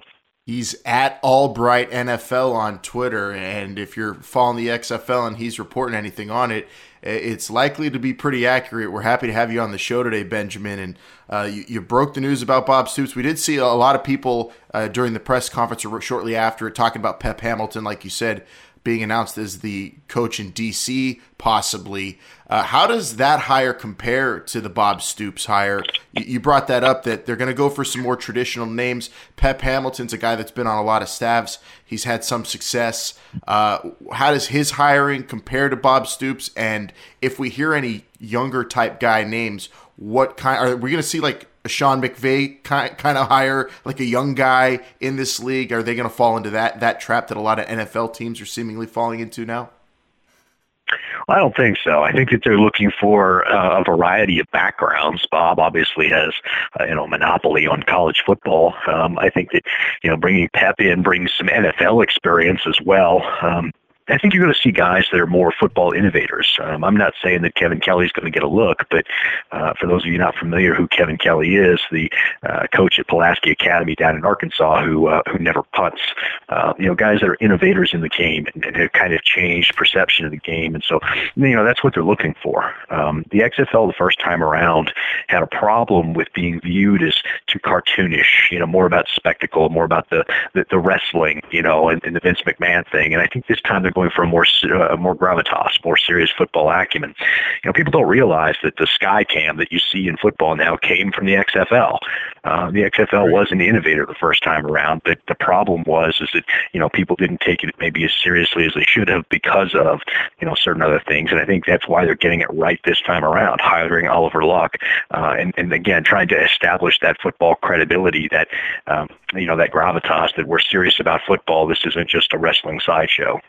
He's at Albright NFL on Twitter, and if you're following the XFL and he's reporting anything on it, it's likely to be pretty accurate. We're happy to have you on the show today, Benjamin. And uh, you, you, broke the news about Bob Stoops. We did see a lot of people uh, during the press conference or shortly after talking about Pep Hamilton, like you said, being announced as the coach in DC, possibly. Uh, how does that hire compare to the Bob Stoops hire? You, brought that up that they're going to go for some more traditional names. Pep Hamilton's a guy that's been on a lot of staffs. He's had some success. Uh, how does his hiring compare to Bob Stoops? And if we hear any younger type guy names, what kind are we going to see? Like a Sean McVay kind kind of hire, like a young guy in this league? Are they going to fall into that that trap that a lot of NFL teams are seemingly falling into now? I don't think so. I think that they're looking for uh, a variety of backgrounds. Bob obviously has, uh, you know, monopoly on college football. Um, I think that, you know, bringing Pep in brings some NFL experience as well. Um, I think you're going to see guys that are more football innovators. Um, I'm not saying that Kevin Kelley is going to get a look, but uh, for those of you not familiar who Kevin Kelley is, the uh, coach at Pulaski Academy down in Arkansas who uh, who never punts, uh, you know, guys that are innovators in the game and, and have kind of changed perception of the game, and so you know that's what they're looking for. Um, the XFL the first time around had a problem with being viewed as too cartoonish. You know, more about spectacle, more about the the, the wrestling. You know, and, and the Vince McMahon thing. And I think this time they're going for a more uh, more gravitas, more serious football acumen. You know, people don't realize that the sky cam that you see in football now came from the XFL. Uh, the XFL was an innovator the first time around, but the problem was is that you know people didn't take it maybe as seriously as they should have because of you know certain other things, and I think that's why they're getting it right this time around, hiring Oliver Luck, uh, and and again trying to establish that football credibility, that um, you know that gravitas that we're serious about football. This isn't just a wrestling sideshow.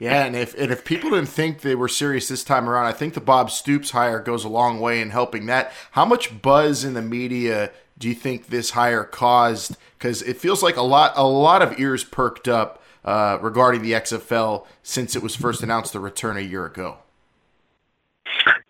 Yeah, and if and if people didn't think they were serious this time around, I think the Bob Stoops hire goes a long way in helping that. How much buzz in the media do you think this hire caused? Because it feels like a lot a lot of ears perked up uh, regarding the XFL since it was first announced the return a year ago.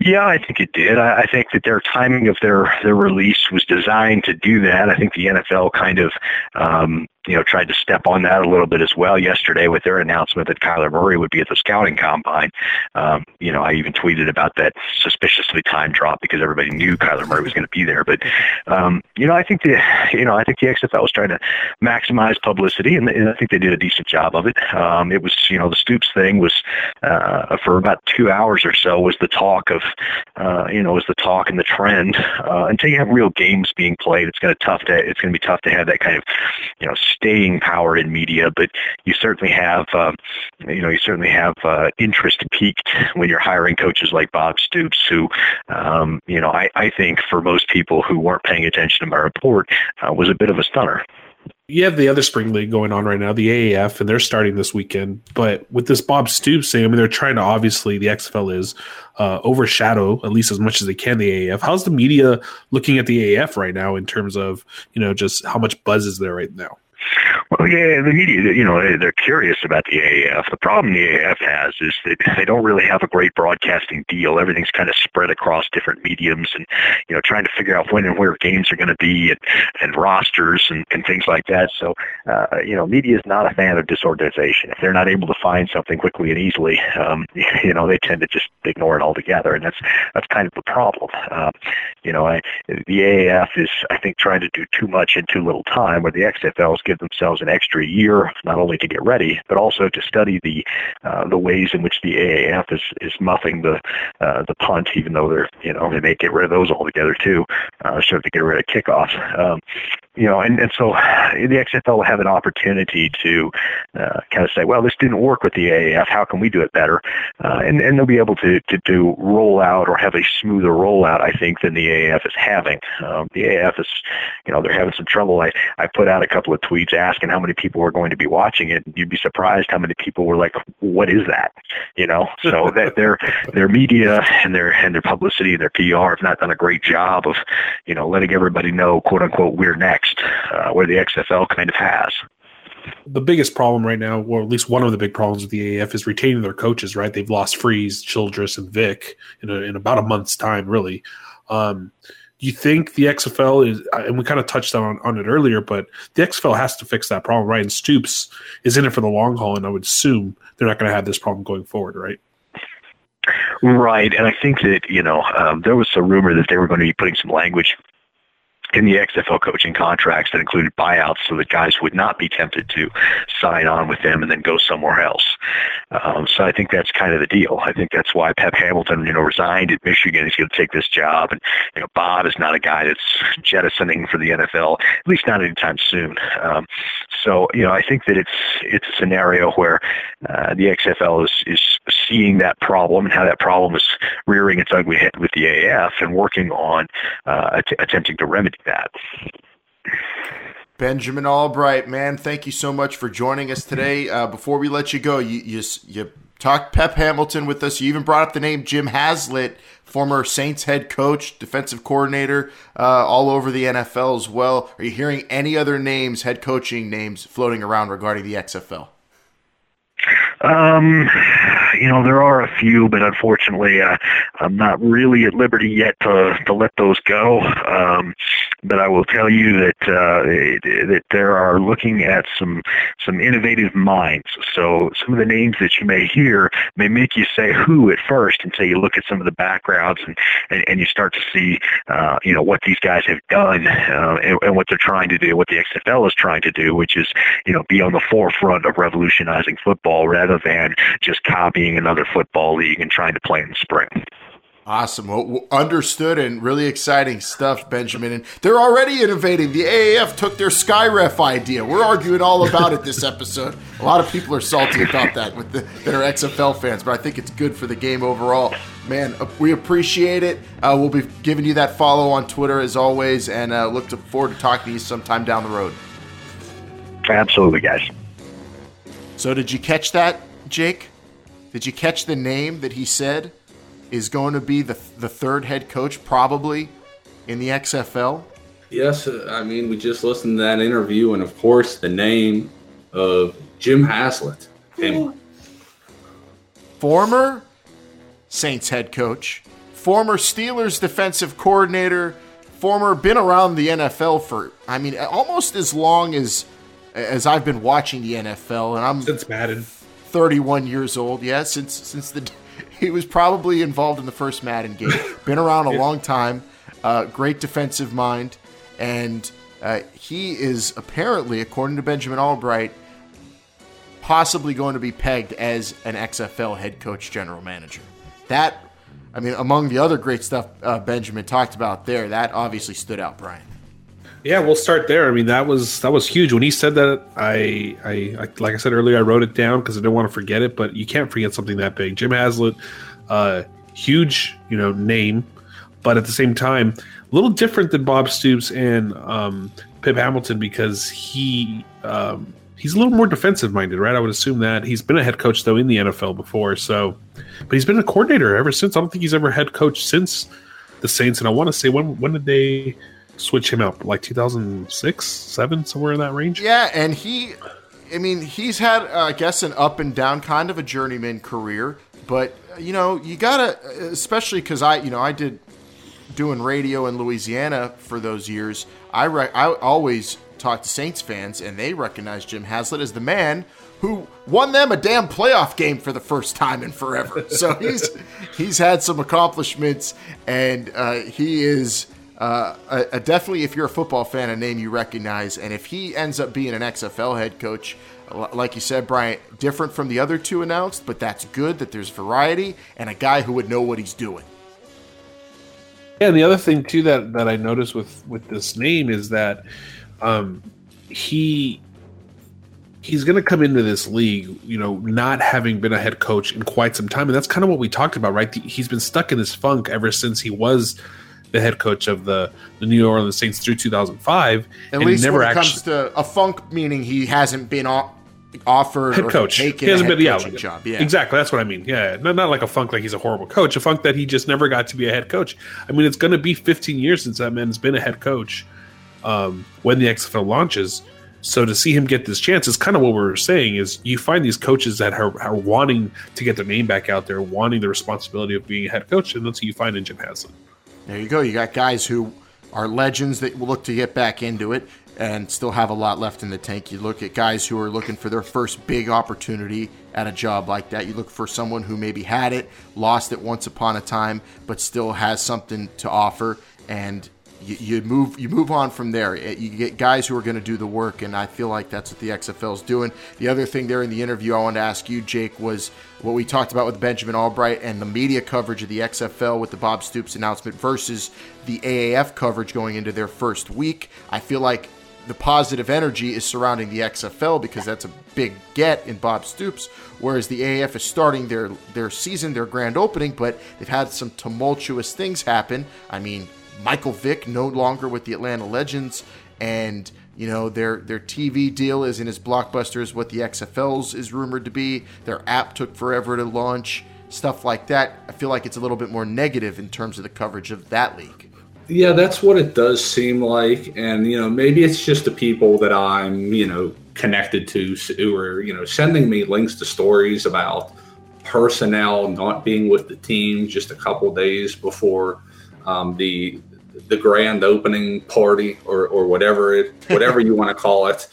Yeah, I think it did. I, I think that their timing of their their release was designed to do that. I think the NFL kind of um, you know, tried to step on that a little bit as well yesterday with their announcement that Kyler Murray would be at the scouting combine. Um, you know, I even tweeted about that suspiciously time drop because everybody knew Kyler Murray was going to be there. But, um, you know, I think the, you know, I think the XFL was trying to maximize publicity and, and I think they did a decent job of it. Um, it was, you know, the Stoops thing was, uh, for about two hours or so was the talk of, uh, you know, was the talk and the trend, uh, until you have real games being played. It's going to tough to, it's going to be tough to have that kind of, you know, staying power in media, but you certainly have, uh, you know, you certainly have uh, interest peaked when you're hiring coaches like Bob Stoops, who, um, you know, I, I think for most people who weren't paying attention to my report, uh, was a bit of a stunner you have the other spring league going on right now, the AAF, and they're starting this weekend. But with this Bob Stoops thing, I mean, they're trying to obviously the XFL is uh, overshadow at least as much as they can the AAF. How's the media looking at the AAF right now in terms of you know just how much buzz is there right now? Well, yeah, the media, you know, they're curious about the AAF. The problem the AAF has is that they don't really have a great broadcasting deal. Everything's kind of spread across different mediums and, you know, trying to figure out when and where games are going to be and, and rosters and, and things like that. So, uh, you know, media is not a fan of disorganization. If they're not able to find something quickly and easily, um, you know, they tend to just ignore it altogether. And that's, that's kind of the problem. Uh, you know, I, the AAF is, I think, trying to do too much in too little time where the XFLs give themselves an extra year, not only to get ready, but also to study the uh, the ways in which the AAF is is muffing the uh, the punt, even though they're you know they may get rid of those altogether too, uh, so to get rid of kickoffs. Um, you know, and, and so the XFL will have an opportunity to uh, kind of say, well, this didn't work with the AAF. How can we do it better? Uh, and, and they'll be able to, to do rollout or have a smoother rollout, I think, than the AAF is having. Um, the AAF is, you know, they're having some trouble. I, I put out a couple of tweets asking how many people were going to be watching it. You'd be surprised how many people were like, what is that? You know, so that their, their media and their, and their publicity and their PR have not done a great job of, you know, letting everybody know, quote unquote, we're next uh, where the XFL kind of has. The biggest problem right now, or at least one of the big problems with the AAF, is retaining their coaches. Right, they've lost Freeze, Childress, and Vick in, a, in about a month's time. Really, um, do you think the XFL is? And we kind of touched on on it earlier, but the XFL has to fix that problem, right? And Stoops is in it for the long haul, and I would assume they're not going to have this problem going forward, right? Right, and I think that you know um, there was a rumor that they were going to be putting some language in the XFL coaching contracts that included buyouts so that guys would not be tempted to sign on with them and then go somewhere else. Um, so I think that's kind of the deal. I think that's why Pep Hamilton, you know, resigned at Michigan. He's going to take this job. And, you know, Bob is not a guy that's jettisoning for the NFL, at least not anytime soon. Um, so, you know, I think that it's, it's a scenario where uh, the XFL is, is seeing that problem and how that problem is rearing its ugly head with the AF and working on uh, att- attempting to remedy that. Benjamin Albright, man, thank you so much for joining us today. Uh, before we let you go, you, you you talked Pep Hamilton with us. You even brought up the name Jim Haslett, former Saints head coach, defensive coordinator, uh, all over the NFL as well. Are you hearing any other names, head coaching names, floating around regarding the XFL? Um, you know, there are a few, but unfortunately, uh, I'm not really at liberty yet to to let those go. Um, but I will tell you that uh, that there are looking at some some innovative minds. So some of the names that you may hear may make you say who at first until you look at some of the backgrounds and and, and you start to see uh, you know what these guys have done uh, and, and what they're trying to do, what the XFL is trying to do, which is you know be on the forefront of revolutionizing football rather than just copying another football league and trying to play in the spring. Awesome. Well, understood and really exciting stuff, Benjamin. And they're already innovating. The AAF took their Skyref idea. We're arguing all about it this episode. A lot of people are salty about that with the, that are XFL fans, but I think it's good for the game overall. Man, uh, we appreciate it. Uh, we'll be giving you that follow on Twitter as always, and uh, look to forward to talking to you sometime down the road. Absolutely, guys. So, did you catch that, Jake? Did you catch the name that he said? Is going to be the the third head coach probably in the XFL? Yes, uh, I mean we just listened to that interview, and of course the name of Jim Haslett came. Former Saints head coach, former Steelers defensive coordinator, former been around the NFL for I mean almost as long as as I've been watching the NFL, and I'm since Madden. 31 years old. Yeah, since since the he was probably involved in the first Madden game. Been around a long time. Uh, great defensive mind, and uh, he is apparently, according to Benjamin Albright, possibly going to be pegged as an XFL head coach, general manager. That, I mean, among the other great stuff uh, Benjamin talked about there, that obviously stood out, Brian. Yeah, we'll start there. I mean, that was that was huge when he said that. I, I, I like I said earlier, I wrote it down because I didn't want to forget it. But you can't forget something that big. Jim Haslett, uh, huge, you know, name, but at the same time, a little different than Bob Stoops and um, Pep Hamilton because he um, he's a little more defensive minded, right? I would assume that he's been a head coach though in the NFL before, so but he's been a coordinator ever since. I don't think he's ever head coach since the Saints, and I want to say when when did they switch him out like 2006 7 somewhere in that range? Yeah and he i mean he's had uh, i guess an up and down kind of a journeyman career but you know you gotta especially because i you know i did doing radio in louisiana for those years. I re- i always talk to saints fans and they recognize jim haslett as the man who won them a damn playoff game for the first time in forever. So he's he's had some accomplishments and uh, he is uh, a, a definitely, if you're a football fan, a name you recognize. And if he ends up being an XFL head coach, like you said, Bryant, different from the other two announced, but that's good that there's variety and a guy who would know what he's doing. Yeah, and the other thing too that that I noticed with with this name is that um, he he's going to come into this league, you know, not having been a head coach in quite some time, and that's kind of what we talked about, right? He's been stuck in this funk ever since he was the head coach of the, the New Orleans Saints through 2005. At least never when it actually, comes to a funk, meaning he hasn't been offered head coach. he hasn't been yeah, job. Yeah, exactly. That's what I mean. Yeah, not, not like a funk like he's a horrible coach. A funk that he just never got to be a head coach. I mean, it's going to be 15 years since that man's been a head coach um, when the XFL launches. So to see him get this chance is kind of what we're saying is you find these coaches that are, are wanting to get their name back out there, wanting the responsibility of being a head coach, and that's who you find in Jim Haslett. There you go. You got guys who are legends that will look to get back into it and still have a lot left in the tank. You look at guys who are looking for their first big opportunity at a job like that. You look for someone who maybe had it, lost it once upon a time, but still has something to offer and you, you, move you move on from there. Eh, you get guys who are going to do the work, and I feel like that's what the XFL is doing. The other thing there in the interview I wanted to ask you, Jake, was what we talked about with Benjamin Albright and the media coverage of the XFL with the Bob Stoops announcement versus the AAF coverage going into their first week. I feel like the positive energy is surrounding the XFL because that's a big get in Bob Stoops, whereas the AAF is starting their their season, their grand opening, but they've had some tumultuous things happen. I mean, Michael Vick no longer with the Atlanta Legends, and you know their their TV deal isn't as blockbuster as what the XFL's is rumored to be. Their app took forever to launch, stuff like that. I feel like it's a little bit more negative in terms of the coverage of that league. Yeah, that's what it does seem like, and you know maybe it's just the people that I'm you know connected to who are you know sending me links to stories about personnel not being with the team just a couple days before um, the the grand opening party or, or whatever it whatever you want to call it.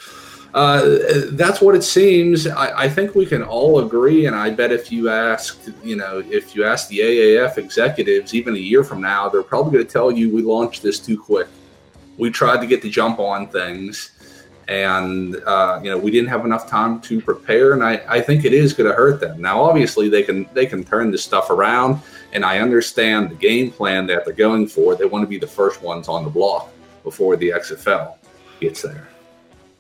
Uh, that's what it seems. I, I, think we can all agree, and I bet if you asked, you know, if you ask the AAF executives, even a year from now, they're probably going to tell you we launched this too quick. We tried to get the jump on things, and uh, you know we didn't have enough time to prepare, and I, I think it is going to hurt them. Now, obviously, they can they can turn this stuff around, and I understand the game plan that they're going for. They want to be the first ones on the block before the XFL gets there.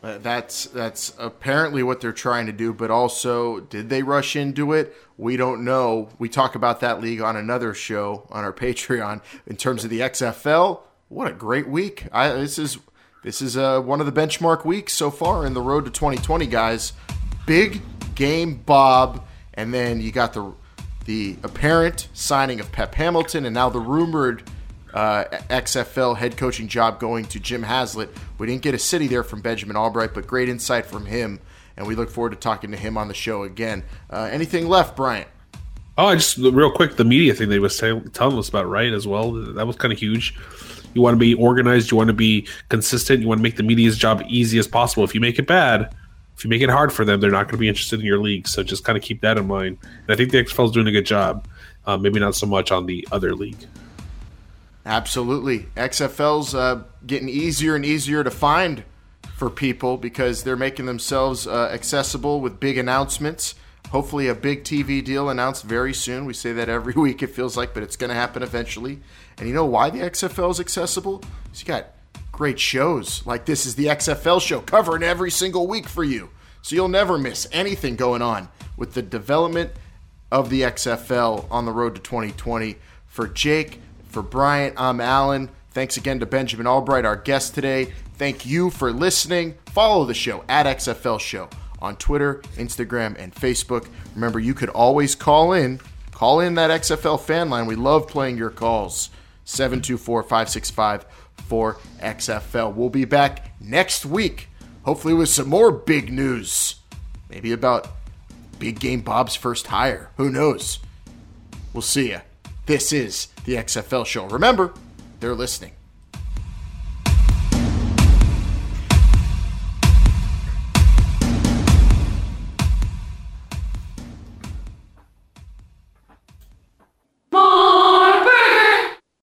Uh, that's that's apparently what they're trying to do, but also did they rush into it? We don't know. We talk about that league on another show on our Patreon in terms of the XFL. What a great week! I, this is this is uh, one of the benchmark weeks so far in the road to 2020, guys. Big game, Bob, and then you got the the apparent signing of Pep Hamilton, and now the rumored uh, XFL head coaching job going to Jim Haslett. We didn't get a city there from Benjamin Albright, but great insight from him, and we look forward to talking to him on the show again. Uh, anything left, Bryant? Oh, I just real quick the media thing they was telling us about, right? As well, that was kind of huge. You want to be organized, you want to be consistent, you want to make the media's job easy as possible. If you make it bad, if you make it hard for them, they're not going to be interested in your league. So just kind of keep that in mind. And I think the XFL is doing a good job. Uh, maybe not so much on the other league. Absolutely. XFL's uh, getting easier and easier to find for people because they're making themselves uh, accessible with big announcements. Hopefully, a big TV deal announced very soon. We say that every week, it feels like, but it's going to happen eventually. And you know why the XFL is accessible? You got great shows like this is the XFL show covering every single week for you. So you'll never miss anything going on with the development of the XFL on the road to 2020. For Jake, for Bryant, I'm Alan. Thanks again to Benjamin Albright, our guest today. Thank you for listening. Follow the show at XFL Show on Twitter, Instagram, and Facebook. Remember, you could always call in. Call in that XFL fan line. We love playing your calls. 724 565 4XFL. We'll be back next week, hopefully, with some more big news. Maybe about Big Game Bob's first hire. Who knows? We'll see you. This is the XFL show. Remember, they're listening.